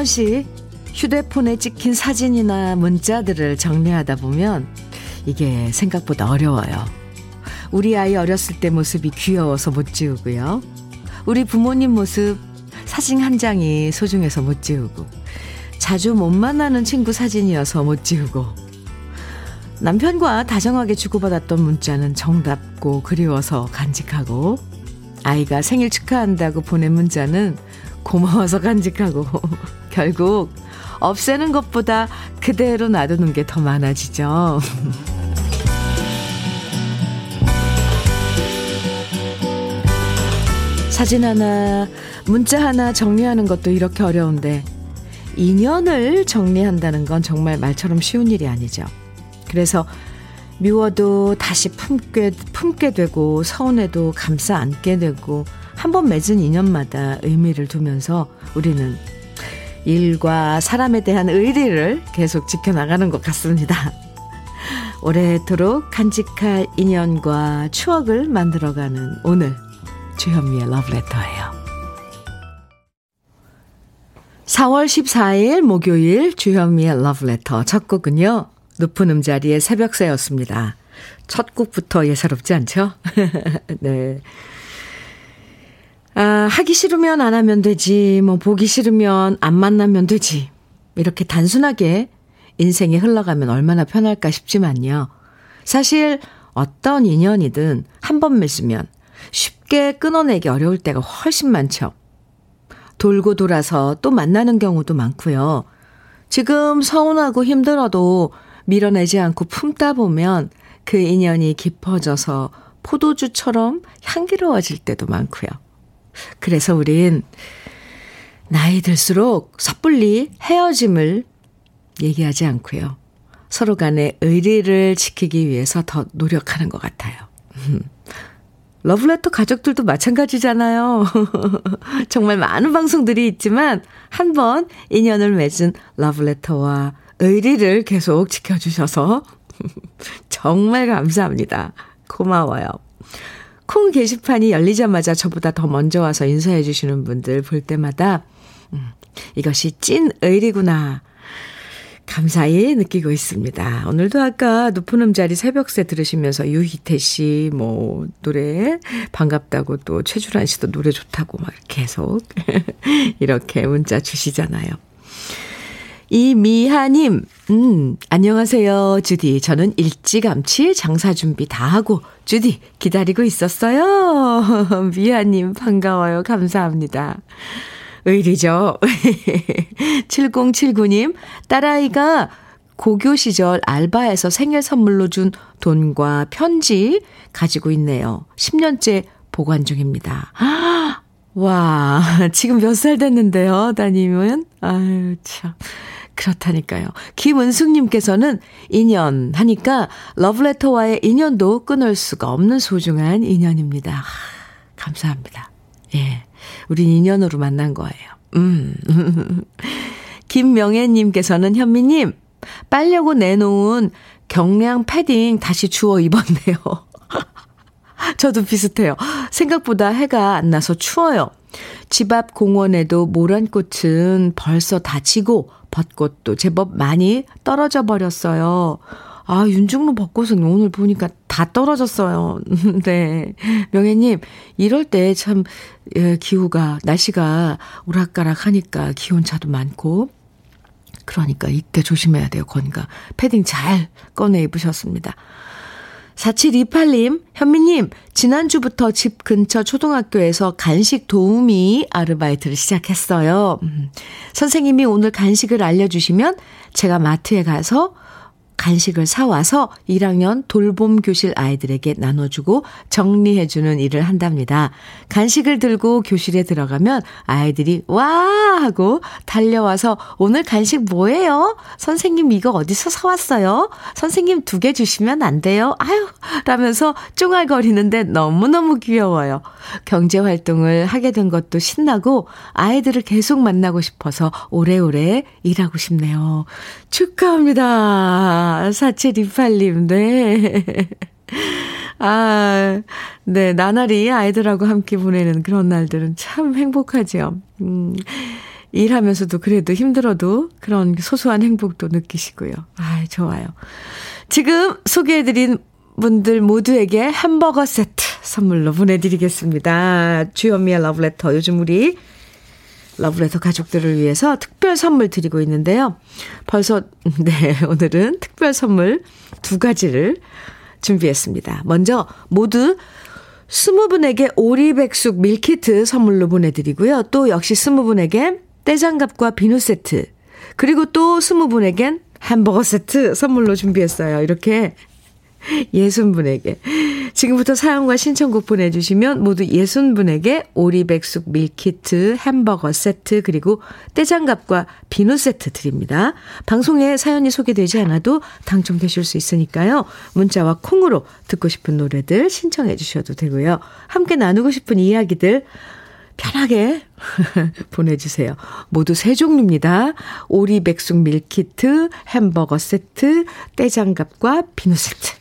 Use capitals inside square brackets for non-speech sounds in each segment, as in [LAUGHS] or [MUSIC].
번씩 휴대폰에 찍힌 사진이나 문자들을 정리하다 보면 이게 생각보다 어려워요. 우리 아이 어렸을 때 모습이 귀여워서 못 지우고요. 우리 부모님 모습 사진 한 장이 소중해서 못 지우고 자주 못 만나는 친구 사진이어서 못 지우고 남편과 다정하게 주고받았던 문자는 정답고 그리워서 간직하고 아이가 생일 축하한다고 보낸 문자는 고마워서 간직하고 [LAUGHS] 결국 없애는 것보다 그대로 놔두는 게 더 많아지죠. [LAUGHS] 사진 하나, 문자 하나 정리하는 것도 이렇게 어려운데 인연을 정리한다는 건 정말 말처럼 쉬운 일이 아니죠. 그래서 미워도 다시 품게, 품게 되고 서운해도 감싸 안게 되고 한 번 맺은 인연마다 의미를 두면서 우리는 일과 사람에 대한 의리를 계속 지켜나가는 것 같습니다. 오래도록 간직할 인연과 추억을 만들어가는 오늘 주현미의 러브레터예요. 4월 14일 목요일 주현미의 러브레터 첫 곡은요. 높은 음자리의 새벽새였습니다. 첫 곡부터 예사롭지 않죠? [LAUGHS] 네. 아, 하기 싫으면 안 하면 되지, 뭐, 보기 싫으면 안 만나면 되지. 이렇게 단순하게 인생이 흘러가면 얼마나 편할까 싶지만요. 사실 어떤 인연이든 한 번 맺으면 쉽게 끊어내기 어려울 때가 훨씬 많죠. 돌고 돌아서 또 만나는 경우도 많고요. 지금 서운하고 힘들어도 밀어내지 않고 품다 보면 그 인연이 깊어져서 포도주처럼 향기로워질 때도 많고요. 그래서 우린 나이 들수록 섣불리 헤어짐을 얘기하지 않고요. 서로 간의 의리를 지키기 위해서 더 노력하는 것 같아요. 러브레터 가족들도 마찬가지잖아요. [LAUGHS] 정말 많은 방송들이 있지만 한 번 인연을 맺은 러브레터와 의리를 계속 지켜주셔서 [LAUGHS] 정말 감사합니다. 고마워요. 콩 게시판이 열리자마자 저보다 더 먼저 와서 인사해 주시는 분들 볼 때마다 음, 이것이 찐 의리구나 감사히 느끼고 있습니다. 오늘도 아까 높은 음자리 새벽새 들으시면서 유희태 씨 뭐 노래 반갑다고 또 최주란 씨도 노래 좋다고 막 계속 [LAUGHS] 이렇게 문자 주시잖아요. 이미하님, 음, 안녕하세요, 주디. 저는 일찌감치 장사 준비 다 하고, 주디, 기다리고 있었어요. [LAUGHS] 미하님, 반가워요. 감사합니다. 의리죠. [LAUGHS] 7079님, 딸아이가 고교 시절 알바에서 생일 선물로 준 돈과 편지 가지고 있네요. 10년째 보관 중입니다. [GASPS] 와, 지금 몇 살 됐는데요, 따님은? 아유, 참. 그렇다니까요. 김은숙님께서는 인연 하니까 러브레터와의 인연도 끊을 수가 없는 소중한 인연입니다. 감사합니다. 예. 우린 인연으로 만난 거예요. 음. [LAUGHS] 김명애님께서는 현미님, 빨려고 내놓은 경량 패딩 다시 주워 입었네요. [LAUGHS] 저도 비슷해요. 생각보다 해가 안 나서 추워요. 집 앞 공원에도 모란꽃은 벌써 다 지고 벚꽃도 제법 많이 떨어져 버렸어요. 아, 윤중로 벚꽃은 오늘 보니까 다 떨어졌어요. [LAUGHS] 네. 명혜님, 이럴 때 참, 예, 기후가, 날씨가 오락가락 하니까 기온차도 많고, 그러니까 이때 조심해야 돼요, 건강. 패딩 잘 꺼내 입으셨습니다. 4728님, 현미님, 지난주부터 집 근처 초등학교에서 간식 도우미 아르바이트를 시작했어요. 음, 선생님이 오늘 간식을 알려주시면 제가 마트에 가서 간식을 사와서 1학년 돌봄 교실 아이들에게 나눠주고 정리해주는 일을 한답니다. 간식을 들고 교실에 들어가면 아이들이 와! 하고 달려와서 오늘 간식 뭐예요? 선생님 이거 어디서 사왔어요? 선생님 두 개 주시면 안 돼요? 아유! 라면서 쫑알거리는데 너무너무 귀여워요. 경제활동을 하게 된 것도 신나고 아이들을 계속 만나고 싶어서 오래오래 일하고 싶네요. 축하합니다. 4728님, 네. 아, 네. 나날이 아이들하고 함께 보내는 그런 날들은 참 행복하죠. 음. 일하면서도 그래도 힘들어도 그런 소소한 행복도 느끼시고요. 아, 좋아요. 지금 소개해드린 분들 모두에게 햄버거 세트 선물로 보내드리겠습니다. 주현미의 러브레터. 요즘 우리 러브레터 가족들을 위해서 특별 선물 드리고 있는데요. 벌써, [LAUGHS] 네, 오늘은 특별 선물 두 가지를 준비했습니다. 먼저 모두 스무 분에게 오리백숙 밀키트 선물로 보내드리고요. 또 역시 스무 분에게 떼장갑과 비누 세트, 그리고 또 스무 분에겐 햄버거 세트 선물로 준비했어요. 이렇게 예순 분에게. 지금부터 사연과 신청곡 보내주시면 모두 예순 분에게 오리백숙 밀키트, 햄버거 세트, 그리고 떼장갑과 비누 세트 드립니다. 방송에 사연이 소개되지 않아도 당첨되실 수 있으니까요. 문자와 콩으로 듣고 싶은 노래들 신청해 주셔도 되고요. 함께 나누고 싶은 이야기들 편하게 [LAUGHS] 보내주세요. 모두 세 종류입니다. 오리 백숙 밀키트, 햄버거 세트, 떼장갑과 비누 세트.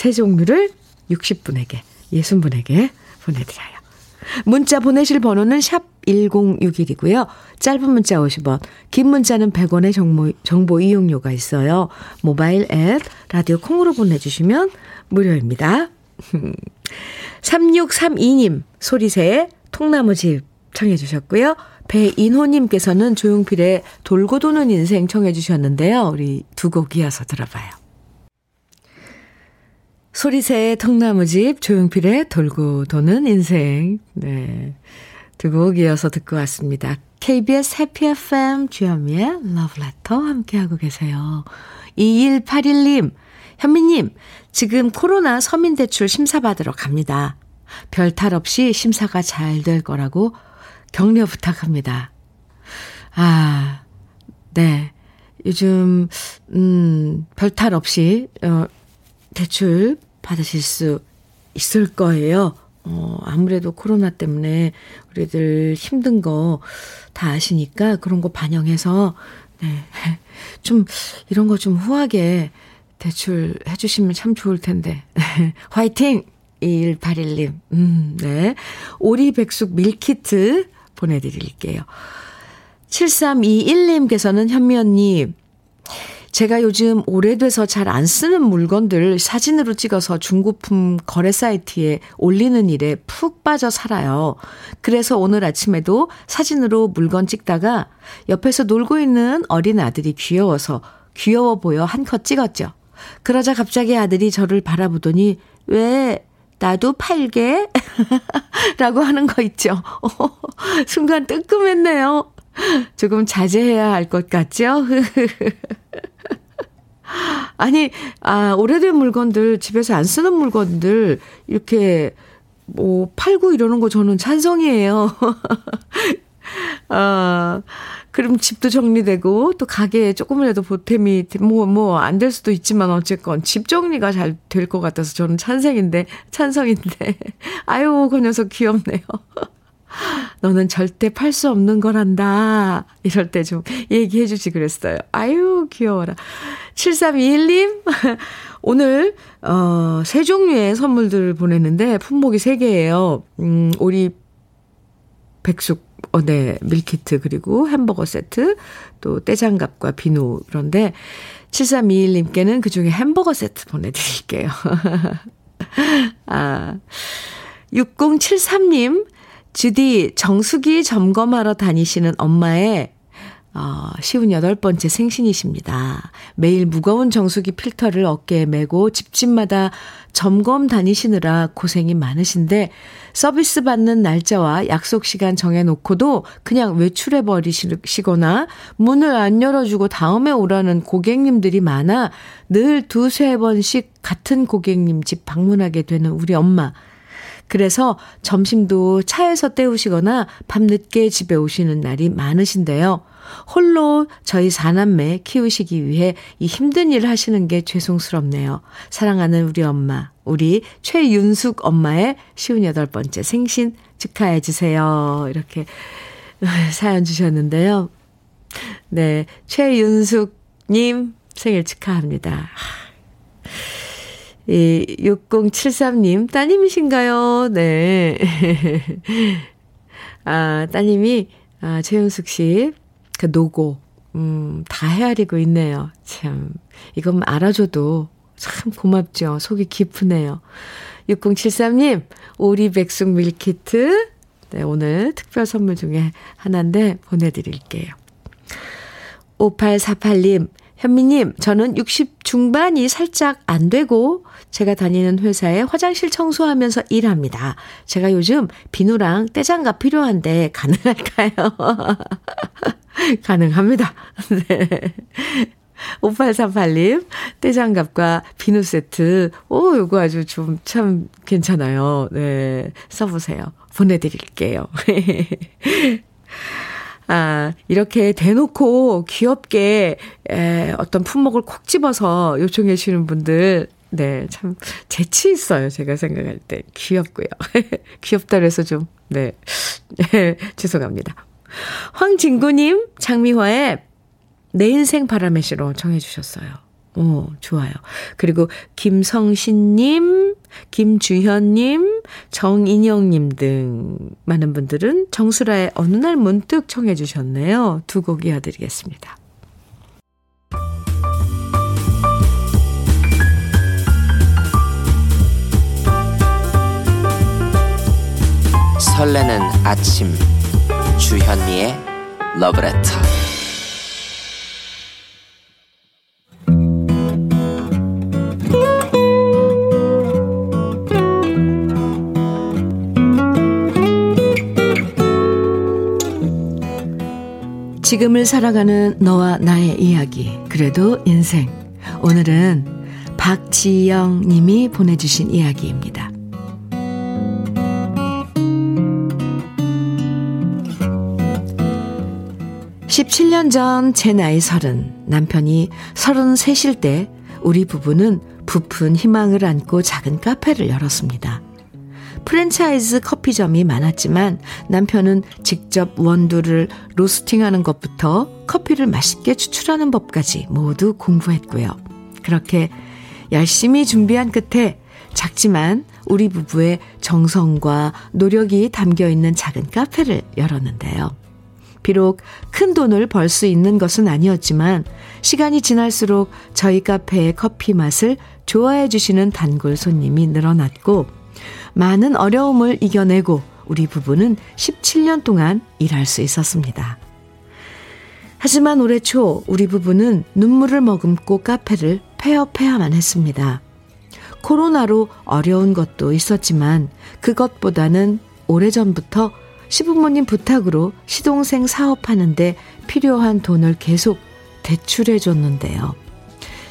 세 종류를 60분에게, 60분에게 보내드려요. 문자 보내실 번호는 샵 1061이고요. 짧은 문자 50원, 긴 문자는 100원의 정보, 정보 이용료가 있어요. 모바일 앱, 라디오 콩으로 보내주시면 무료입니다. [LAUGHS] 3632님, 소리새 통나무집 청해 주셨고요. 배인호님께서는 조용필의 돌고 도는 인생 청해 주셨는데요. 우리 두 곡 이어서 들어봐요. 소리새의 통나무집, 조용필의 돌고 도는 인생. 네. 두 곡 이어서 듣고 왔습니다. KBS 해피 FM 주현미의 러브레터 함께하고 계세요. 2181님, 현미님, 지금 코로나 서민대출 심사받으러 갑니다. 별 탈 없이 심사가 잘 될 거라고 격려 부탁합니다. 아, 네. 요즘, 음, 별탈 없이, 어, 대출 받으실 수 있을 거예요. 어, 아무래도 코로나 때문에 우리들 힘든 거 다 아시니까 그런 거 반영해서, 네. [LAUGHS] 좀, 이런 거 좀 후하게 대출 해 주시면 참 좋을 텐데. [LAUGHS] 화이팅! 2181님, 음, 네. 오리백숙 밀키트 보내드릴게요. 7321님께서는 현미 언니, 제가 요즘 오래돼서 잘 안 쓰는 물건들 사진으로 찍어서 중고품 거래 사이트에 올리는 일에 푹 빠져 살아요. 그래서 오늘 아침에도 사진으로 물건 찍다가 옆에서 놀고 있는 어린 아들이 귀여워서 귀여워 보여 한 컷 찍었죠. 그러자 갑자기 아들이 저를 바라보더니 왜 나도 팔게? [LAUGHS] 라고 하는 거 있죠. [LAUGHS] 순간 뜨끔했네요. 조금 자제해야 할 것 같죠? [LAUGHS] 아니, 아, 오래된 물건들, 집에서 안 쓰는 물건들, 이렇게, 뭐, 팔고 이러는 거 저는 찬성이에요. [LAUGHS] 아, 그럼 집도 정리되고 또 가게에 조금이라도 보탬이 뭐 뭐 안 될 수도 있지만 어쨌건 집 정리가 잘 될 것 같아서 저는 찬성인데 찬성인데 [LAUGHS] 아유 그 녀석 귀엽네요. 너는 절대 팔 수 없는 거란다. 이럴 때 좀 얘기해 주지 그랬어요. 아유, 귀여워라. 7321님, 오늘, 어, 세 종류의 선물들을 보냈는데, 품목이 세 개예요. 음, 오리 백숙 어, 네, 밀키트, 그리고 햄버거 세트, 또 떼장갑과 비누. 그런데 7321님께는 그 중에 햄버거 세트 보내드릴게요. [LAUGHS] 아, 6073님, 주디 정수기 점검하러 다니시는 엄마의 어, 쉬운 여덟 번째 생신이십니다. 매일 무거운 정수기 필터를 어깨에 메고 집집마다 점검 다니시느라 고생이 많으신데 서비스 받는 날짜와 약속 시간 정해놓고도 그냥 외출해 버리시거나 문을 안 열어주고 다음에 오라는 고객님들이 많아 늘 두세 번씩 같은 고객님 집 방문하게 되는 우리 엄마. 그래서 점심도 차에서 때우시거나 밤늦게 집에 오시는 날이 많으신데요. 홀로 저희 사남매 키우시기 위해 이 힘든 일을 하시는 게 죄송스럽네요. 사랑하는 우리 엄마, 우리 최윤숙 엄마의 쉬운 여덟 번째 생신 축하해 주세요. 이렇게 [LAUGHS] 사연 주셨는데요. 네, 최윤숙 님 생일 축하합니다. 이 6073님 따님이신가요? 네. [LAUGHS] 아, 따님이 아, 최윤숙 씨, 그 노고, 음, 다 헤아리고 있네요. 참, 이건 알아줘도 참 고맙죠. 속이 깊으네요. 6073님, 오리백숙 밀키트. 네, 오늘 특별 선물 중에 하나인데 보내드릴게요. 5848님, 현미님, 저는 60 중반이 살짝 안 되고 제가 다니는 회사에 화장실 청소하면서 일합니다. 제가 요즘 비누랑 떼장갑 필요한데 가능할까요? [LAUGHS] 가능합니다. [LAUGHS] 네. 5838님, 떼장갑과 비누 세트. 오, 요거 아주 좀 참 괜찮아요. 네. 써보세요. 보내드릴게요. [LAUGHS] 아, 이렇게 대놓고 귀엽게, 에, 어떤 품목을 콕 집어서 요청해 주시는 분들, 네, 참, 재치 있어요. 제가 생각할 때. 귀엽고요. [LAUGHS] 귀엽다 그래서 좀, 네. [LAUGHS] 죄송합니다. 황진구 님, 장미화의 내 인생 바람의 시로 정해주셨어요. 오, 좋아요. 그리고 김성신님, 김주현님, 정인영님 등 많은 분들은 정수라의 어느 날 문득 청해 주셨네요. 두 곡 이어드리겠습니다. 설레는 아침 주현미의 러브레터 지금을 살아가는 너와 나의 이야기, 그래도 인생. 오늘은 박지영 님이 보내주신 이야기입니다. 17년 전 제 나이 서른, 남편이 서른 셋일 때 우리 부부는 부푼 희망을 안고 작은 카페를 열었습니다. 프랜차이즈 커피점이 많았지만 남편은 직접 원두를 로스팅하는 것부터 커피를 맛있게 추출하는 법까지 모두 공부했고요. 그렇게 열심히 준비한 끝에 작지만 우리 부부의 정성과 노력이 담겨 있는 작은 카페를 열었는데요. 비록 큰 돈을 벌 수 있는 것은 아니었지만 시간이 지날수록 저희 카페의 커피 맛을 좋아해 주시는 단골 손님이 늘어났고 많은 어려움을 이겨내고 우리 부부는 17년 동안 일할 수 있었습니다. 하지만 올해 초 우리 부부는 눈물을 머금고 카페를 폐업해야만 했습니다. 코로나로 어려운 것도 있었지만 그것보다는 오래전부터 시부모님 부탁으로 시동생 사업하는데 필요한 돈을 계속 대출해 줬는데요.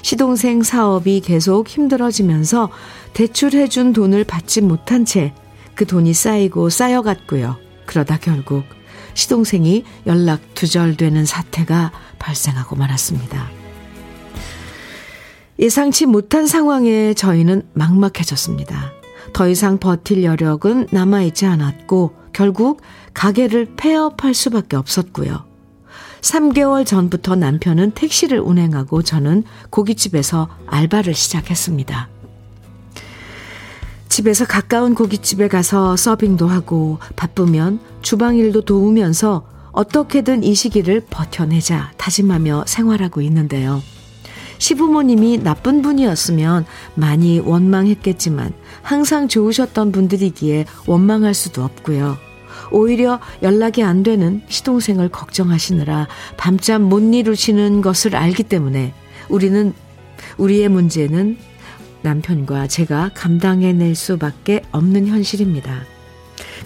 시동생 사업이 계속 힘들어지면서 대출해준 돈을 받지 못한 채 그 돈이 쌓이고 쌓여갔고요. 그러다 결국 시동생이 연락 두절되는 사태가 발생하고 말았습니다. 예상치 못한 상황에 저희는 막막해졌습니다. 더 이상 버틸 여력은 남아있지 않았고 결국 가게를 폐업할 수밖에 없었고요. 3개월 전부터 남편은 택시를 운행하고 저는 고깃집에서 알바를 시작했습니다. 집에서 가까운 고깃집에 가서 서빙도 하고 바쁘면 주방 일도 도우면서 어떻게든 이 시기를 버텨내자 다짐하며 생활하고 있는데요. 시부모님이 나쁜 분이었으면 많이 원망했겠지만 항상 좋으셨던 분들이기에 원망할 수도 없고요. 오히려 연락이 안 되는 시동생을 걱정하시느라 밤잠 못 이루시는 것을 알기 때문에 우리는 우리의 문제는 남편과 제가 감당해낼 수밖에 없는 현실입니다.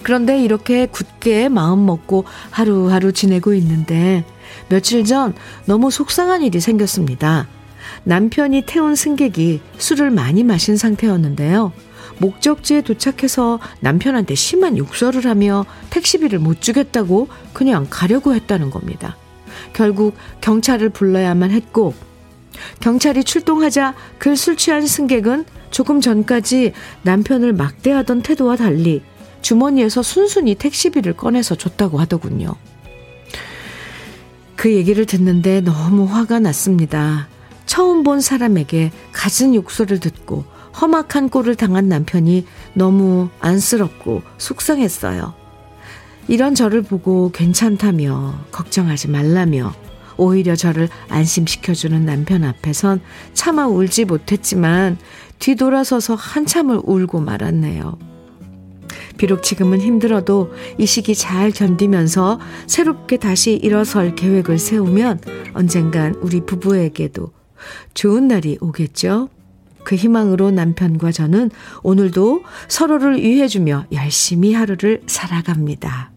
그런데 이렇게 굳게 마음 먹고 하루하루 지내고 있는데 며칠 전 너무 속상한 일이 생겼습니다. 남편이 태운 승객이 술을 많이 마신 상태였는데요. 목적지에 도착해서 남편한테 심한 욕설을 하며 택시비를 못 주겠다고 그냥 가려고 했다는 겁니다. 결국 경찰을 불러야만 했고 경찰이 출동하자 그 술 취한 승객은 조금 전까지 남편을 막대하던 태도와 달리 주머니에서 순순히 택시비를 꺼내서 줬다고 하더군요. 그 얘기를 듣는데 너무 화가 났습니다. 처음 본 사람에게 갖은 욕설을 듣고 험악한 꼴을 당한 남편이 너무 안쓰럽고 속상했어요. 이런 저를 보고 괜찮다며 걱정하지 말라며 오히려 저를 안심시켜주는 남편 앞에선 차마 울지 못했지만 뒤돌아서서 한참을 울고 말았네요. 비록 지금은 힘들어도 이 시기 잘 견디면서 새롭게 다시 일어설 계획을 세우면 언젠간 우리 부부에게도 좋은 날이 오겠죠? 그 희망으로 남편과 저는 오늘도 서로를 위해주며 열심히 하루를 살아갑니다.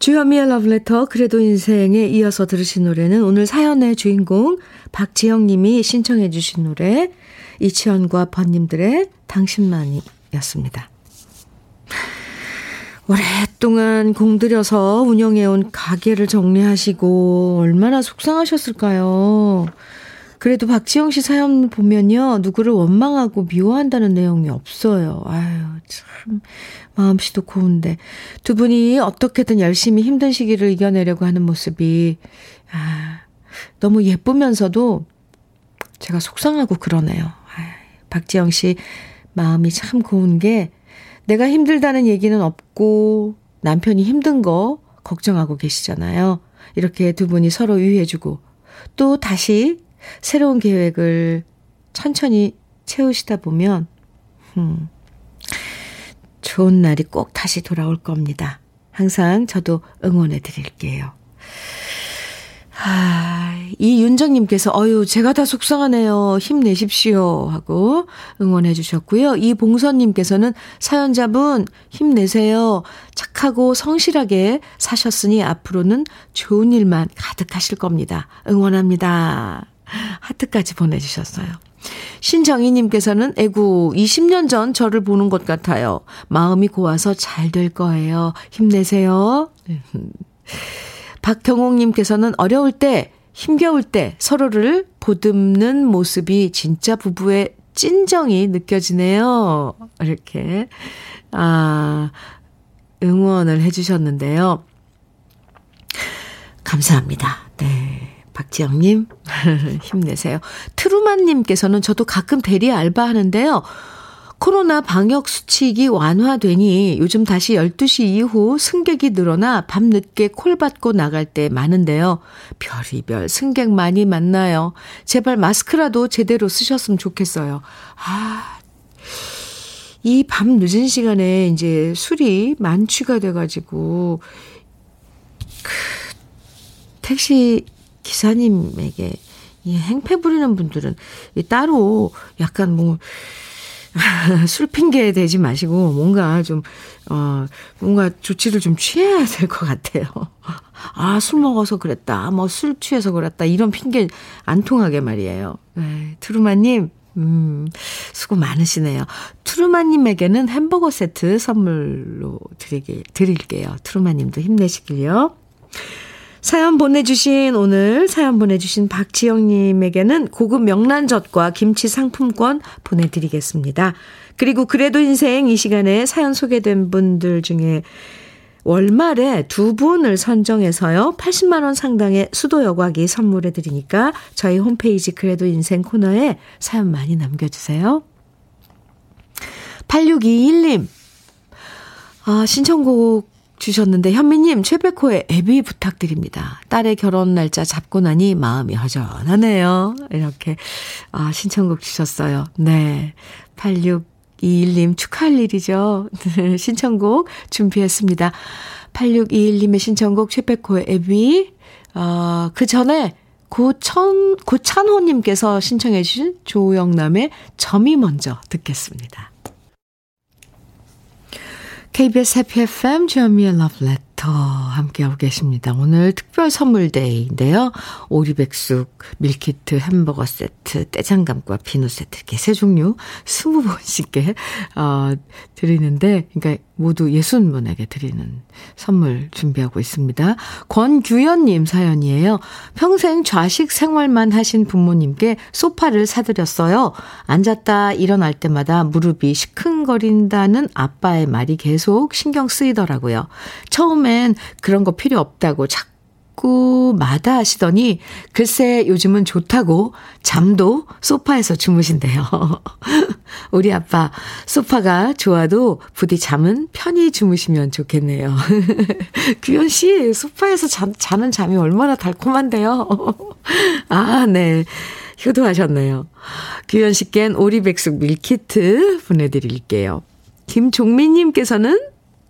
주현미의 러브레터 그래도 인생에 이어서 들으신 노래는 오늘 사연의 주인공 박지영 님이 신청해 주신 노래 이치현과 번님들의 당신만이었습니다. 오랫동안 공들여서 운영해온 가게를 정리하시고 얼마나 속상하셨을까요? 그래도 박지영 씨 사연 보면요. 누구를 원망하고 미워한다는 내용이 없어요. 아유, 참. 마음씨도 고운데. 두 분이 어떻게든 열심히 힘든 시기를 이겨내려고 하는 모습이, 아, 너무 예쁘면서도 제가 속상하고 그러네요. 아, 박지영 씨 마음이 참 고운 게 내가 힘들다는 얘기는 없고 남편이 힘든 거 걱정하고 계시잖아요. 이렇게 두 분이 서로 위해주고 또 다시 새로운 계획을 천천히 채우시다 보면, 음, 좋은 날이 꼭 다시 돌아올 겁니다. 항상 저도 응원해 드릴게요. 아, 이 윤정님께서, 어유, 제가 다 속상하네요. 힘내십시오. 하고 응원해 주셨고요. 이 봉선님께서는 사연자분 힘내세요. 착하고 성실하게 사셨으니 앞으로는 좋은 일만 가득하실 겁니다. 응원합니다. 하트까지 보내주셨어요. 신정희님께서는 애구 20년 전 저를 보는 것 같아요. 마음이 고와서 잘 될 거예요. 힘내세요. 박경옥님께서는 어려울 때, 힘겨울 때 서로를 보듬는 모습이 진짜 부부의 찐정이 느껴지네요. 이렇게, 아, 응원을 해주셨는데요. 감사합니다. 네. 박지영님, [LAUGHS] 힘내세요. 트루만님께서는 저도 가끔 대리 알바 하는데요. 코로나 방역 수칙이 완화되니 요즘 다시 12시 이후 승객이 늘어나 밤늦게 콜 받고 나갈 때 많은데요. 별이별 승객 많이 만나요. 제발 마스크라도 제대로 쓰셨으면 좋겠어요. 아, 이 밤 늦은 시간에 이제 술이 만취가 돼가지고, 그, 택시 기사님에게 이 행패 부리는 분들은 따로 약간 뭐, [LAUGHS] 술 핑계 대지 마시고 뭔가 좀, 어, 뭔가 조치를 좀 취해야 될 것 같아요. [LAUGHS] 아, 술 먹어서 그랬다. 뭐 술 취해서 그랬다. 이런 핑계 안 통하게 말이에요. 네, 트루마님, 음, 수고 많으시네요. 트루마님에게는 햄버거 세트 선물로 드리게, 드릴게요. 트루마님도 힘내시길요. 사연 보내주신 오늘 사연 보내주신 박지영님에게는 고급 명란젓과 김치 상품권 보내드리겠습니다. 그리고 그래도 인생 이 시간에 사연 소개된 분들 중에 월말에 두 분을 선정해서요. 80만 원 상당의 수도 여과기 선물해 드리니까 저희 홈페이지 그래도 인생 코너에 사연 많이 남겨 주세요. 8621님. 아, 신청곡 주셨는데 현미님 최백호의 애비 부탁드립니다. 딸의 결혼 날짜 잡고 나니 마음이 허전하네요. 이렇게 아, 신청곡 주셨어요. 네. 8621님 축하할 일이죠. 신청곡 준비했습니다. 8621님의 신청곡 최백호의 애비 어, 그 전에 고천 고찬호님께서 신청해 주신 조영남의 점이 먼저 듣겠습니다. KBS 해피 FM 주현미의 러브레터 함께하고 계십니다. 오늘 특별 선물 데이인데요. 오리백숙, 밀키트, 햄버거 세트, 떼장감과 비누 세트 이렇게 세 종류 20번씩게 어, 드리는데 그러니까 모두 60분에게 드리는 선물 준비하고 있습니다. 권규현님 사연이에요. 평생 좌식 생활만 하신 부모님께 소파를 사드렸어요. 앉았다 일어날 때마다 무릎이 시큰 거린다는 아빠의 말이 계속 신경 쓰이더라고요. 처음엔 그런 거 필요 없다고 자꾸 자꾸 마다 하시더니 글쎄 요즘은 좋다고 잠도 소파에서 주무신대요. [LAUGHS] 우리 아빠 소파가 좋아도 부디 잠은 편히 주무시면 좋겠네요. [LAUGHS] 규현 씨 소파에서 자, 자는 잠이 얼마나 달콤한데요. [LAUGHS] 아, 네. 효도하셨네요. 규현 씨껜 오리백숙 밀키트 보내드릴게요. 김종민님께서는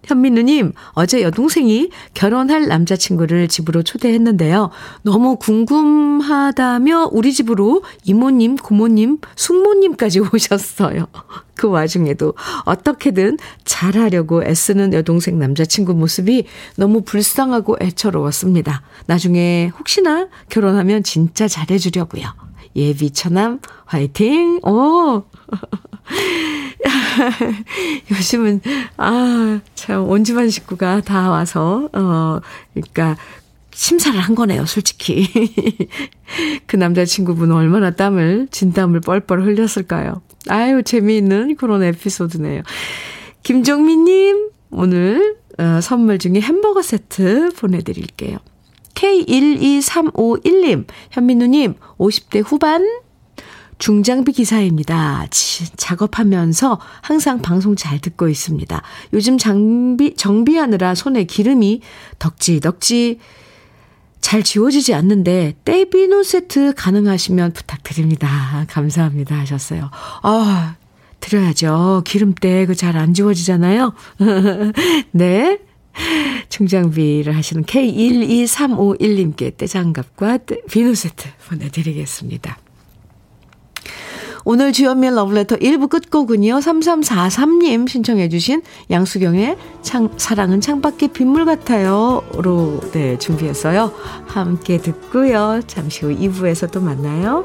현민우님, 어제 여동생이 결혼할 남자친구를 집으로 초대했는데요. 너무 궁금하다며 우리 집으로 이모님, 고모님, 숙모님까지 [LAUGHS] 오셨어요. 그 와중에도 어떻게든 잘하려고 애쓰는 여동생 남자친구 모습이 너무 불쌍하고 애처로웠습니다. 나중에 혹시나 결혼하면 진짜 잘해주려고요. 예비 처남 화이팅! 오! [LAUGHS] 요즘은, 아, 참, 온 집안 식구가 다 와서, 어, 그러니까, 심사를 한 거네요, 솔직히. [LAUGHS] 그 남자친구분은 얼마나 땀을, 진땀을 뻘뻘 흘렸을까요? 아유, 재미있는 그런 에피소드네요. 김종민님, 오늘, 어, 선물 중에 햄버거 세트 보내드릴게요. K12351님, 현민우님, 50대 후반 중장비 기사입니다. 작업하면서 항상 방송 잘 듣고 있습니다. 요즘 장비, 정비하느라 손에 기름이 덕지덕지 잘 지워지지 않는데 떼비누 세트 가능하시면 부탁드립니다. 감사합니다 하셨어요. 아, 드려야죠. 기름때 그 잘 안 지워지잖아요. [LAUGHS] 네. [LAUGHS] 중장비를 하시는 K12351님께 떼장갑과 비누 세트 보내드리겠습니다. 오늘 주연미의 러브레터 1부 끝곡은요. 3343님 신청해 주신 양수경의 창, 사랑은 창밖에 빗물 같아요.로 네, 준비했어요. 함께 듣고요. 잠시 후 2부에서 또 만나요.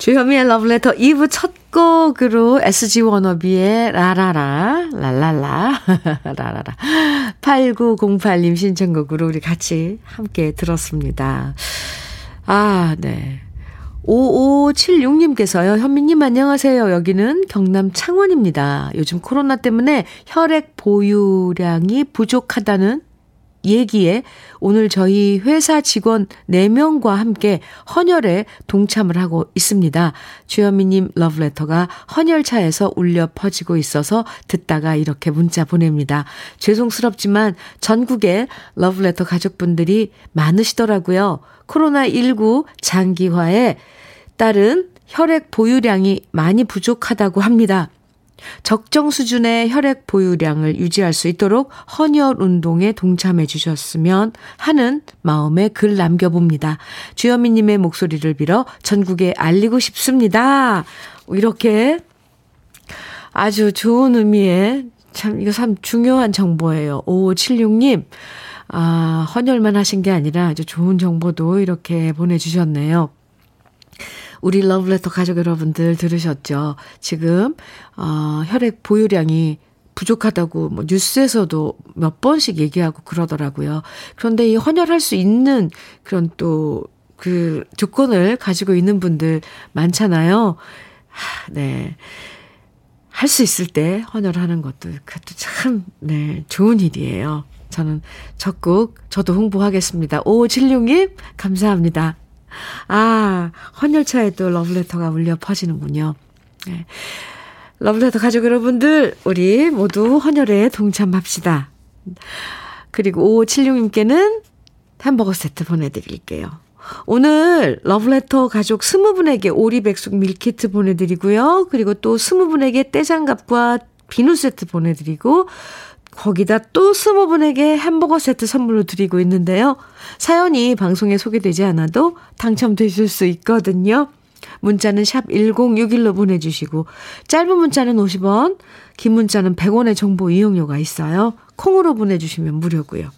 주현미의 Letter 2부 첫 곡으로 SG 워너비의 라라라, 랄랄라, [LAUGHS] 라라라. 8908님 신청곡으로 우리 같이 함께 들었습니다. 아, 네. 5576님께서요, 현미님 안녕하세요. 여기는 경남 창원입니다. 요즘 코로나 때문에 혈액 보유량이 부족하다는 얘기에 오늘 저희 회사 직원 4명과 함께 헌혈에 동참을 하고 있습니다. 주현미님 러브레터가 헌혈차에서 울려 퍼지고 있어서 듣다가 이렇게 문자 보냅니다. 죄송스럽지만 전국에 러브레터 가족분들이 많으시더라고요. 코로나19 장기화에 따른 혈액 보유량이 많이 부족하다고 합니다. 적정 수준의 혈액 보유량을 유지할 수 있도록 헌혈 운동에 동참해 주셨으면 하는 마음에 글 남겨봅니다. 주현미님의 목소리를 빌어 전국에 알리고 싶습니다. 이렇게 아주 좋은 의미의 참, 이거 참 중요한 정보예요. 5576님. 아, 헌혈만 하신 게 아니라 아주 좋은 정보도 이렇게 보내주셨네요. 우리 러브레터 가족 여러분들 들으셨죠? 지금, 어, 혈액 보유량이 부족하다고 뭐 뉴스에서도 몇 번씩 얘기하고 그러더라고요. 그런데 이 헌혈할 수 있는 그런 또 그 조건을 가지고 있는 분들 많잖아요. 하, 네. 할 수 있을 때 헌혈하는 것도 그것도 참, 네, 좋은 일이에요. 저는 적극, 저도 홍보하겠습니다. 5576님, 감사합니다. 아, 헌혈차에도 러브레터가 울려 퍼지는군요. 네. 러브레터 가족 여러분들, 우리 모두 헌혈에 동참합시다. 그리고 5576님께는 햄버거 세트 보내드릴게요. 오늘 러브레터 가족 20분에게 오리백숙 밀키트 보내드리고요. 그리고 또 20분에게 떼장갑과 비누 세트 보내드리고 거기다 또 20분에게 햄버거 세트 선물로 드리고 있는데요. 사연이 방송에 소개되지 않아도 당첨되실 수 있거든요. 문자는 샵 1061로 보내주시고 짧은 문자는 50원, 긴 문자는 100원의 정보 이용료가 있어요. 콩으로 보내주시면 무료고요.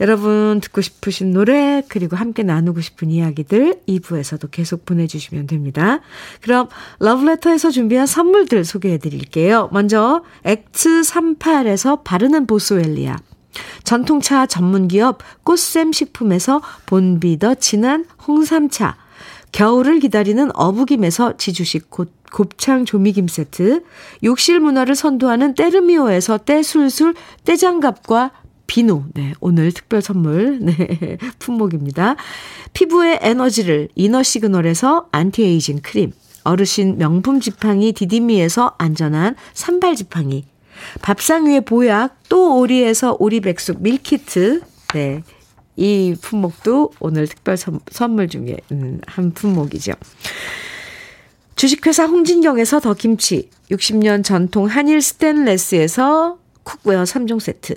여러분 듣고 싶으신 노래 그리고 함께 나누고 싶은 이야기들 2부에서도 계속 보내주시면 됩니다. 그럼 러브레터에서 준비한 선물들 소개해 드릴게요. 먼저 엑츠 38에서 바르는 보스웰리아 전통차 전문기업 꽃샘 식품에서 본비더 진한 홍삼차 겨울을 기다리는 어부김에서 지주식 곧 곱창 조미김 세트, 욕실 문화를 선도하는 때르미오에서 때술술 때장갑과 비누. 네, 오늘 특별 선물. [LAUGHS] 네, 품목입니다. 피부의 에너지를 이너 시그널에서 안티에이징 크림. 어르신 명품 지팡이 디디미에서 안전한 산발 지팡이. 밥상 위에 보약 또 오리에서 오리백숙 밀키트. 네. 이 품목도 오늘 특별 선물 중에 음, 한 품목이죠. 주식회사 홍진경에서 더 김치, 60년 전통 한일 스텐레스에서 cookware 3종 세트,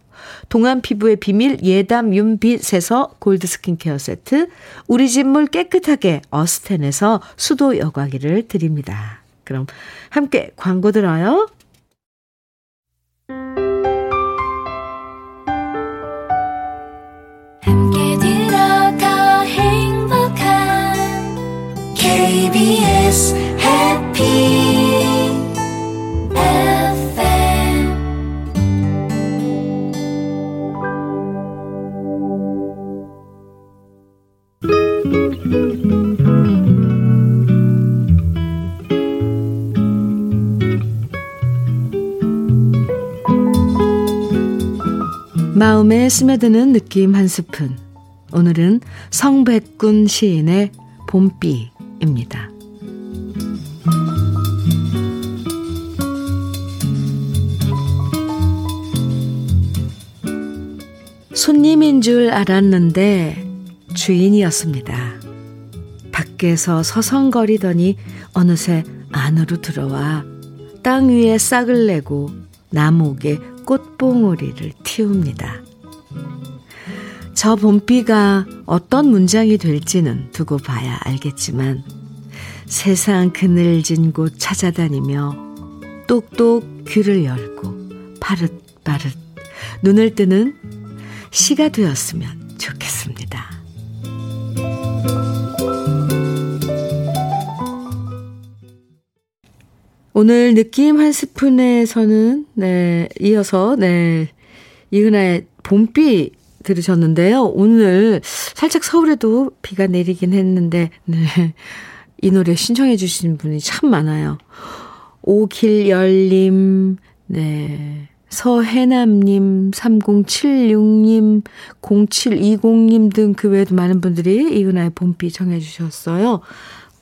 동안 피부의 비밀 예담 윤빛에서 골드 스킨케어 세트, 우리 집물 깨끗하게 어스텐에서 수도 여과기를 드립니다. 그럼 함께 광고 들어요. 마음에 스며드는 느낌 한 스푼. 오늘은 성백군 시인의 봄비입니다. 손님인 줄 알았는데 주인이었습니다. 밖에서 서성거리더니 어느새 안으로 들어와 땅 위에 싹을 내고 나목에 꽃봉오리를 틔웁니다. 저 봄비가 어떤 문장이 될지는 두고 봐야 알겠지만 세상 그늘진 곳 찾아다니며 똑똑 귀를 열고 바릇바릇 눈을 뜨는 시가 되었으면 좋겠습니다. 오늘 느낌 한 스푼에서는, 네, 이어서, 네, 이은아의 봄비 들으셨는데요. 오늘 살짝 서울에도 비가 내리긴 했는데, 네, 이 노래 신청해 주신 분이 참 많아요. 오길열님, 네, 서해남님, 3076님, 0720님 등 그 외에도 많은 분들이 이은아의 봄비 정해 주셨어요.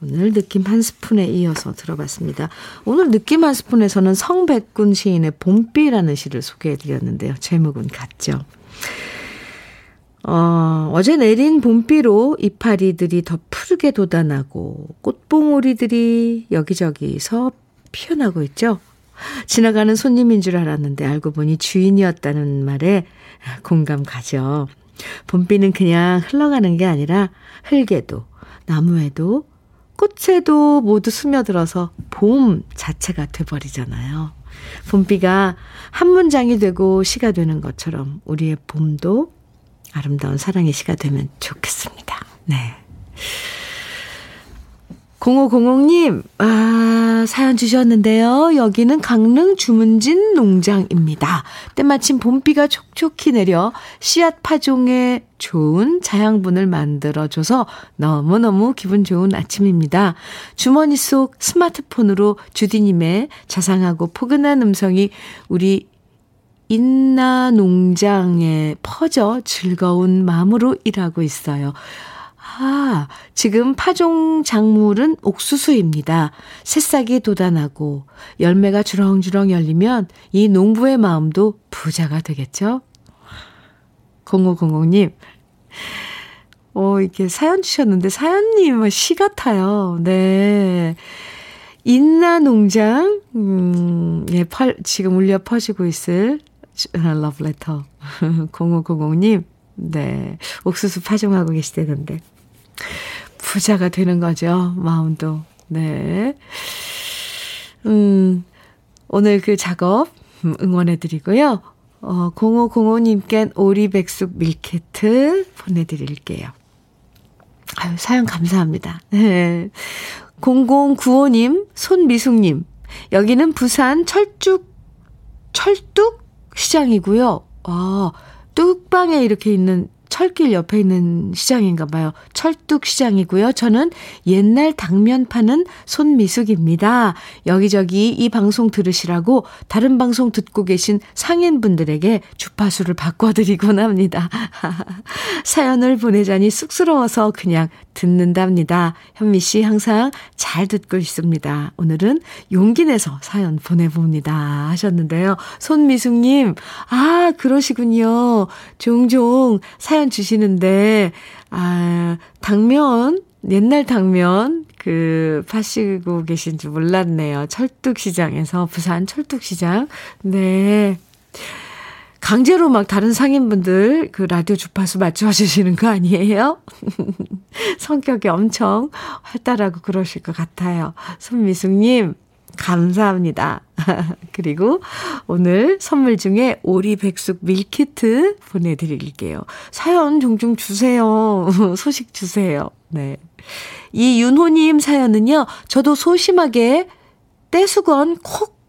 오늘 느낌 한 스푼에 이어서 들어봤습니다. 오늘 느낌 한 스푼에서는 성백군 시인의 봄비라는 시를 소개해 드렸는데요. 제목은 같죠. 어, 어제 내린 봄비로 이파리들이 더 푸르게 돋아나고 꽃봉오리들이 여기저기서 피어나고 있죠. 지나가는 손님인 줄 알았는데 알고 보니 주인이었다는 말에 공감 가죠. 봄비는 그냥 흘러가는 게 아니라 흙에도 나무에도 꽃에도 모두 스며들어서 봄 자체가 돼버리잖아요. 봄비가 한 문장이 되고 시가 되는 것처럼 우리의 봄도 아름다운 사랑의 시가 되면 좋겠습니다. 네. 0500님, 아, 아, 사연 주셨는데요. 여기는 강릉 주문진 농장입니다. 때마침 봄비가 촉촉히 내려 씨앗 파종에 좋은 자양분을 만들어줘서 너무너무 기분 좋은 아침입니다. 주머니 속 스마트폰으로 주디님의 자상하고 포근한 음성이 우리 인나 농장에 퍼져 즐거운 마음으로 일하고 있어요. 아, 지금 파종 작물은 옥수수입니다. 새싹이 돋아나고 열매가 주렁주렁 열리면 이 농부의 마음도 부자가 되겠죠? 0500님, 어, 이렇게 사연 주셨는데 사연님은 시 같아요. 네. 인나 농장, 음, 예, 펄, 지금 울려 퍼지고 있을 러브레터 [LAUGHS] 0500님, 네. 옥수수 파종하고 계시대는데. 부자가 되는 거죠. 마음도. 네. 음, 오늘 그 작업 응원해 드리고요. 어, 0505님께 오리백숙 밀키트 보내드릴게요. 아유, 사연 감사합니다. 네. 0095님, 손미숙님, 여기는 부산 철쭉, 철뚝 시장이고요. 아, 뚝방에 이렇게 있는 철길 옆에 있는 시장인가 봐요. 철뚝 시장이고요. 저는 옛날 당면 파는 손미숙입니다. 여기저기 이 방송 들으시라고 다른 방송 듣고 계신 상인분들에게 주파수를 바꿔드리곤 합니다. [LAUGHS] 사연을 보내자니 쑥스러워서 그냥 듣는답니다. 현미 씨 항상 잘 듣고 있습니다. 오늘은 용기 내서 사연 보내봅니다. 하셨는데요. 손미숙님, 아, 그러시군요. 종종 사연 주시는데, 아, 당면, 옛날 당면, 그, 파시고 계신 줄 몰랐네요. 철뚝시장에서, 부산 철뚝시장. 네. 강제로 막 다른 상인분들 그 라디오 주파수 맞춰주시는 거 아니에요? [LAUGHS] 성격이 엄청 활달하고 그러실 것 같아요. 손미숙님, 감사합니다. [LAUGHS] 그리고 오늘 선물 중에 오리백숙 밀키트 보내드릴게요. 사연 종종 주세요. [LAUGHS] 소식 주세요. 네. 이 윤호님 사연은요, 저도 소심하게 떼수건 콕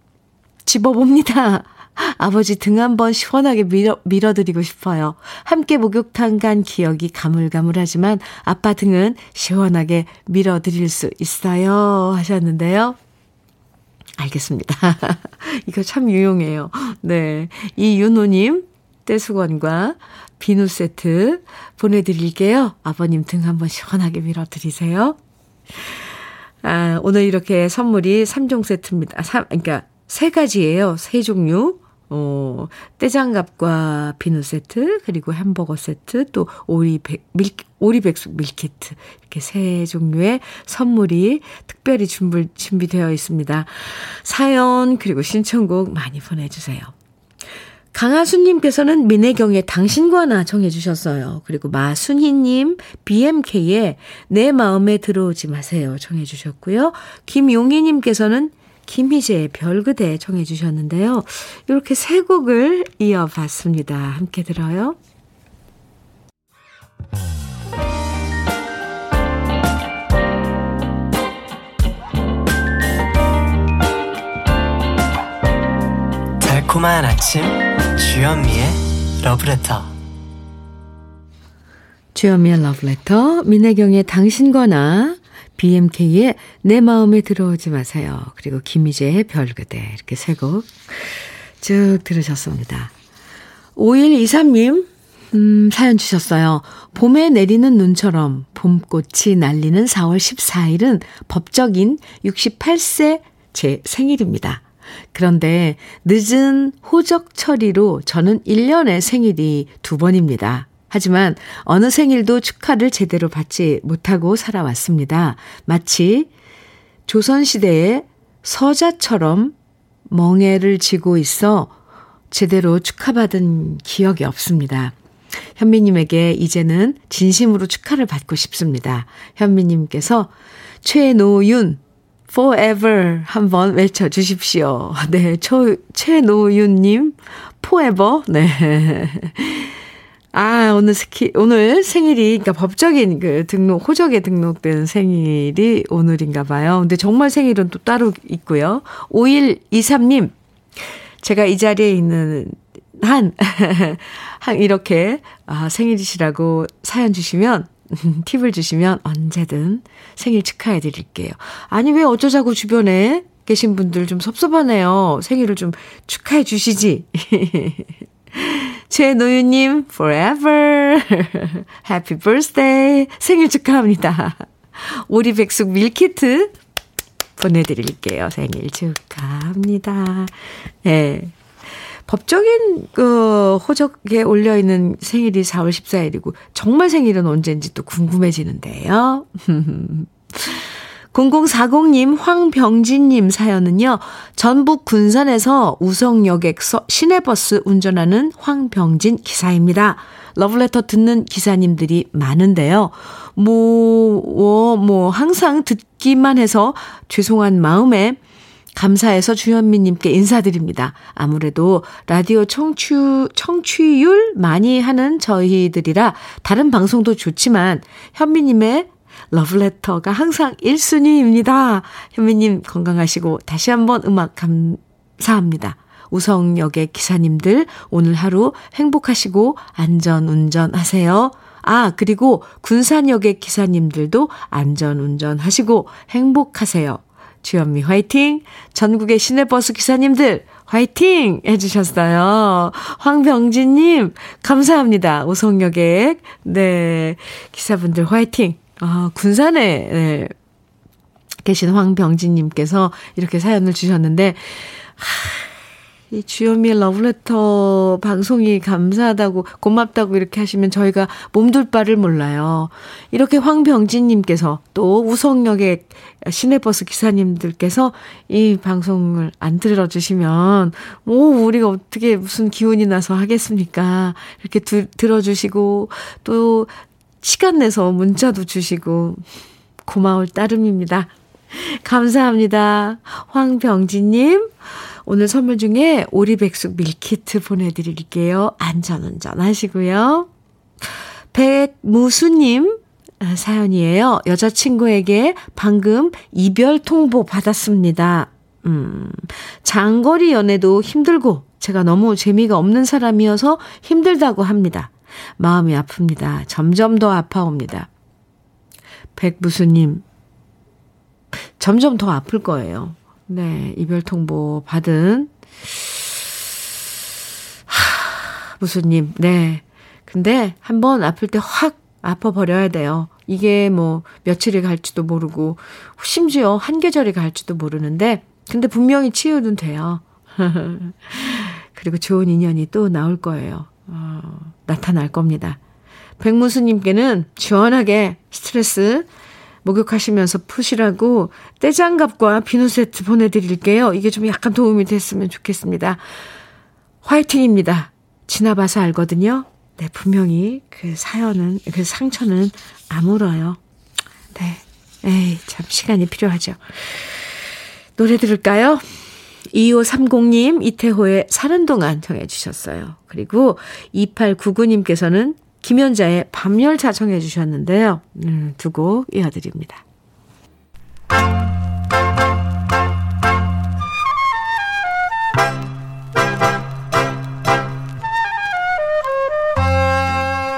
집어봅니다. [LAUGHS] 아버지 등 한번 시원하게 밀어, 밀어드리고 싶어요. 함께 목욕탕 간 기억이 가물가물하지만 아빠 등은 시원하게 밀어드릴 수 있어요. 하셨는데요. 알겠습니다. [LAUGHS] 이거 참 유용해요. 네. 이윤호님, 떼수건과 비누 세트 보내드릴게요. 아버님 등 한번 시원하게 밀어드리세요. 아, 오늘 이렇게 선물이 3종 세트입니다. 3, 그러니까 세 가지예요. 세 종류. 어, 떼장갑과 비누 세트, 그리고 햄버거 세트, 또 오리 백, 밀, 오리 백숙 밀키트. 이렇게 세 종류의 선물이 특별히 준비, 준비되어 있습니다. 사연, 그리고 신청곡 많이 보내주세요. 강하수님께서는 민혜경의 당신과 나 정해주셨어요. 그리고 마순희님, BMK의 내 마음에 들어오지 마세요. 정해주셨고요. 김용희님께서는 김희재의 별그대 정해 주셨는데요. 이렇게 세 곡을 이어봤습니다. 함께 들어요. 달콤한 아침 주현미의 러브레터 주현미의 러브레터 민혜경의 당신과 나 BMK의 내 마음에 들어오지 마세요. 그리고 김희재의 별그대 이렇게 세 곡 쭉 들으셨습니다. 5123님 음, 사연 주셨어요. 봄에 내리는 눈처럼 봄꽃이 날리는 4월 14일은 법적인 68세 제 생일입니다. 그런데 늦은 호적 처리로 저는 1년에 생일이 두 번입니다. 하지만 어느 생일도 축하를 제대로 받지 못하고 살아왔습니다. 마치 조선시대의 서자처럼 멍해를 지고 있어 제대로 축하받은 기억이 없습니다. 현미님에게 이제는 진심으로 축하를 받고 싶습니다. 현미님께서 최노윤 forever 한번 외쳐주십시오. 네, 최노윤님 forever. 네. 아, 오늘 스키, 오늘 생일이, 그러니까 법적인 그 등록, 호적에 등록된 생일이 오늘인가 봐요. 근데 정말 생일은 또 따로 있고요. 5123님, 제가 이 자리에 있는 한, [LAUGHS] 한, 이렇게, 아, 생일이시라고 사연 주시면, [LAUGHS] 팁을 주시면 언제든 생일 축하해 드릴게요. 아니, 왜 어쩌자고 주변에 계신 분들 좀 섭섭하네요. 생일을 좀 축하해 주시지. [LAUGHS] 최노유님, forever. [LAUGHS] happy birthday. 생일 축하합니다. 오리 백숙 밀키트 보내드릴게요. 생일 축하합니다. 예. 네. 법적인 그 호적에 올려 있는 생일이 4월 14일이고 정말 생일은 언제인지 또 궁금해지는데요. [LAUGHS] 0040님, 황병진님 사연은요, 전북 군산에서 우성역에서 시내버스 운전하는 황병진 기사입니다. 러브레터 듣는 기사님들이 많은데요. 뭐, 뭐, 뭐, 항상 듣기만 해서 죄송한 마음에 감사해서 주현미님께 인사드립니다. 아무래도 라디오 청취, 청취율 많이 하는 저희들이라 다른 방송도 좋지만 현미님의 러브레터가 항상 1순위입니다. 현미님 건강하시고 다시 한번 음악 감사합니다. 우성역의 기사님들 오늘 하루 행복하시고 안전 운전 하세요. 아, 그리고 군산역의 기사님들도 안전 운전 하시고 행복하세요. 주현미 화이팅! 전국의 시내버스 기사님들 화이팅! 해주셨어요. 황병진님, 감사합니다. 우성역의, 네, 기사분들 화이팅! 아, 군산에 네, 계신 황병진님께서 이렇게 사연을 주셨는데, 하, 이 주현미의 러브레터 방송이 감사하다고, 고맙다고 이렇게 하시면 저희가 몸둘 바를 몰라요. 이렇게 황병진님께서 또 우성역의 시내버스 기사님들께서 이 방송을 안 들어주시면, 오, 우리가 어떻게 무슨 기운이 나서 하겠습니까? 이렇게 두, 들어주시고, 또 시간 내서 문자도 주시고 고마울 따름입니다. 감사합니다. 황병진님, 오늘 선물 중에 오리백숙 밀키트 보내드릴게요. 안전운전 하시고요. 백무수님, 사연이에요. 여자친구에게 방금 이별 통보 받았습니다. 음, 장거리 연애도 힘들고 제가 너무 재미가 없는 사람이어서 힘들다고 합니다. 마음이 아픕니다. 점점 더 아파옵니다. 백무수님, 점점 더 아플 거예요. 네, 이별 통보 받은, 하, 무수님, 네. 근데 한번 아플 때 확 아파 버려야 돼요. 이게 뭐 며칠이 갈지도 모르고, 심지어 한 계절이 갈지도 모르는데, 근데 분명히 치유는 돼요. [LAUGHS] 그리고 좋은 인연이 또 나올 거예요. 어, 나타날 겁니다. 백무수님께는 시원하게 스트레스 목욕하시면서 푸시라고 떼장갑과 비누 세트 보내드릴게요. 이게 좀 약간 도움이 됐으면 좋겠습니다. 화이팅입니다. 지나봐서 알거든요. 네, 분명히 그 사연은, 그 상처는 아물어요. 네. 에이, 참 시간이 필요하죠. 노래 들을까요? 2530님, 이태호의 사는 동안 정해 주셨어요. 그리고 2899님께서는 김연자의 밤열차 정해 주셨는데요. 음, 두곡 이어드립니다.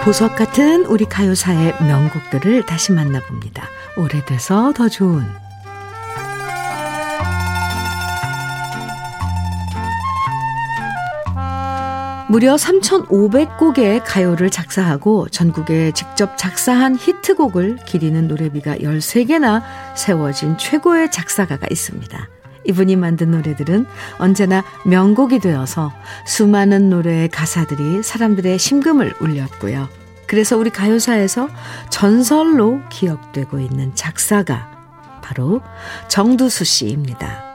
보석 같은 우리 가요사의 명곡들을 다시 만나봅니다. 오래돼서 더 좋은 무려 3,500곡의 가요를 작사하고 전국에 직접 작사한 히트곡을 기리는 노래비가 13개나 세워진 최고의 작사가가 있습니다. 이분이 만든 노래들은 언제나 명곡이 되어서 수많은 노래의 가사들이 사람들의 심금을 울렸고요. 그래서 우리 가요사에서 전설로 기억되고 있는 작사가 바로 정두수 씨입니다.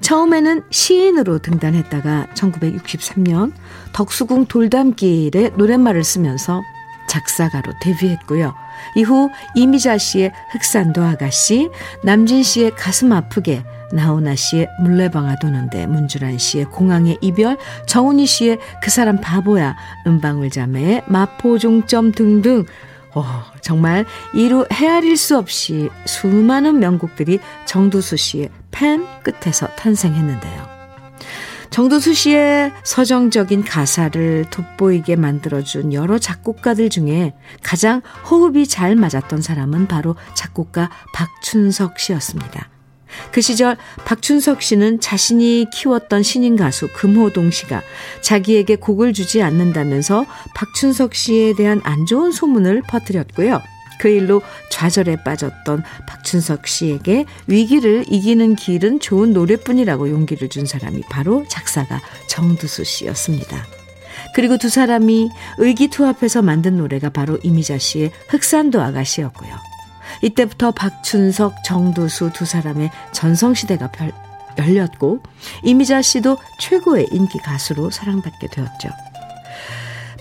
처음에는 시인으로 등단했다가 1963년 덕수궁 돌담길에 노랫말을 쓰면서 작사가로 데뷔했고요. 이후 이미자 씨의 흑산도 아가씨, 남진 씨의 가슴 아프게, 나훈아 씨의 물레방아 도는데, 문주란 씨의 공항의 이별, 정훈이 씨의 그 사람 바보야, 은방울 자매의 마포종점 등등 어, 정말 이루 헤아릴 수 없이 수많은 명곡들이 정두수 씨의 펜 끝에서 탄생했는데요. 정두수 씨의 서정적인 가사를 돋보이게 만들어준 여러 작곡가들 중에 가장 호흡이 잘 맞았던 사람은 바로 작곡가 박춘석 씨였습니다. 그 시절 박춘석 씨는 자신이 키웠던 신인 가수 금호동 씨가 자기에게 곡을 주지 않는다면서 박춘석 씨에 대한 안 좋은 소문을 퍼뜨렸고요. 그 일로 좌절에 빠졌던 박춘석 씨에게 위기를 이기는 길은 좋은 노래뿐이라고 용기를 준 사람이 바로 작사가 정두수 씨였습니다. 그리고 두 사람이 의기투합해서 만든 노래가 바로 이미자 씨의 흑산도 아가씨였고요. 이때부터 박춘석, 정두수 두 사람의 전성시대가 열렸고 이미자 씨도 최고의 인기 가수로 사랑받게 되었죠.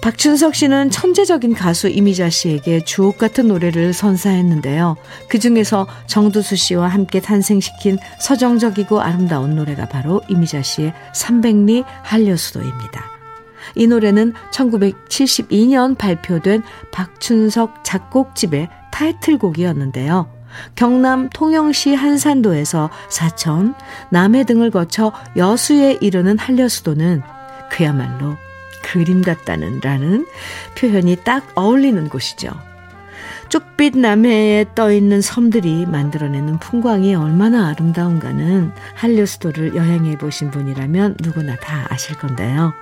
박춘석 씨는 천재적인 가수 이미자 씨에게 주옥 같은 노래를 선사했는데요. 그 중에서 정두수 씨와 함께 탄생시킨 서정적이고 아름다운 노래가 바로 이미자 씨의 300리 한려수도입니다. 이 노래는 1972년 발표된 박춘석 작곡집의 타이틀곡이었는데요. 경남 통영시 한산도에서 사천, 남해 등을 거쳐 여수에 이르는 한려수도는 그야말로 그림 같다는 라는 표현이 딱 어울리는 곳이죠. 쪽빛 남해에 떠 있는 섬들이 만들어내는 풍광이 얼마나 아름다운가는 한려수도를 여행해 보신 분이라면 누구나 다 아실 건데요.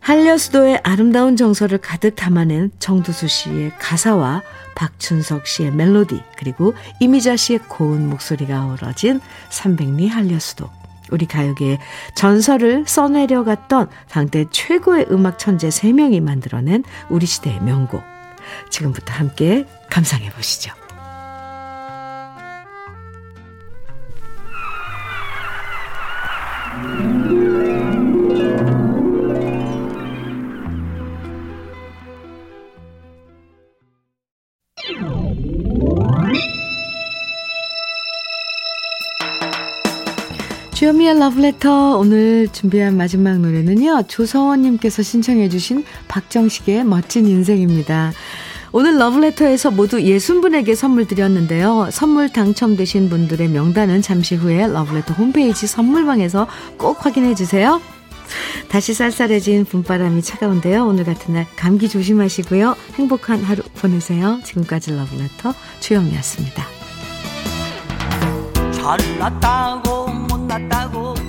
한려수도의 아름다운 정서를 가득 담아낸 정두수 씨의 가사와 박춘석 씨의 멜로디 그리고 이미자 씨의 고운 목소리가 어우러진 300리 한려수도 우리 가요계의 전설을 써내려갔던 당대 최고의 음악 천재 3명이 만들어낸 우리 시대의 명곡. 지금부터 함께 감상해 보시죠. 주현미의 러브레터 오늘 준비한 마지막 노래는요. 조서원님께서 신청해 주신 박정식의 멋진 인생입니다. 오늘 러브레터에서 모두 60분에게 선물 드렸는데요. 선물 당첨되신 분들의 명단은 잠시 후에 러브레터 홈페이지 선물방에서 꼭 확인해 주세요. 다시 쌀쌀해진 봄바람이 차가운데요. 오늘 같은 날 감기 조심하시고요. 행복한 하루 보내세요. 지금까지 러브레터 주현미였습니다. 잘났다고 만났다고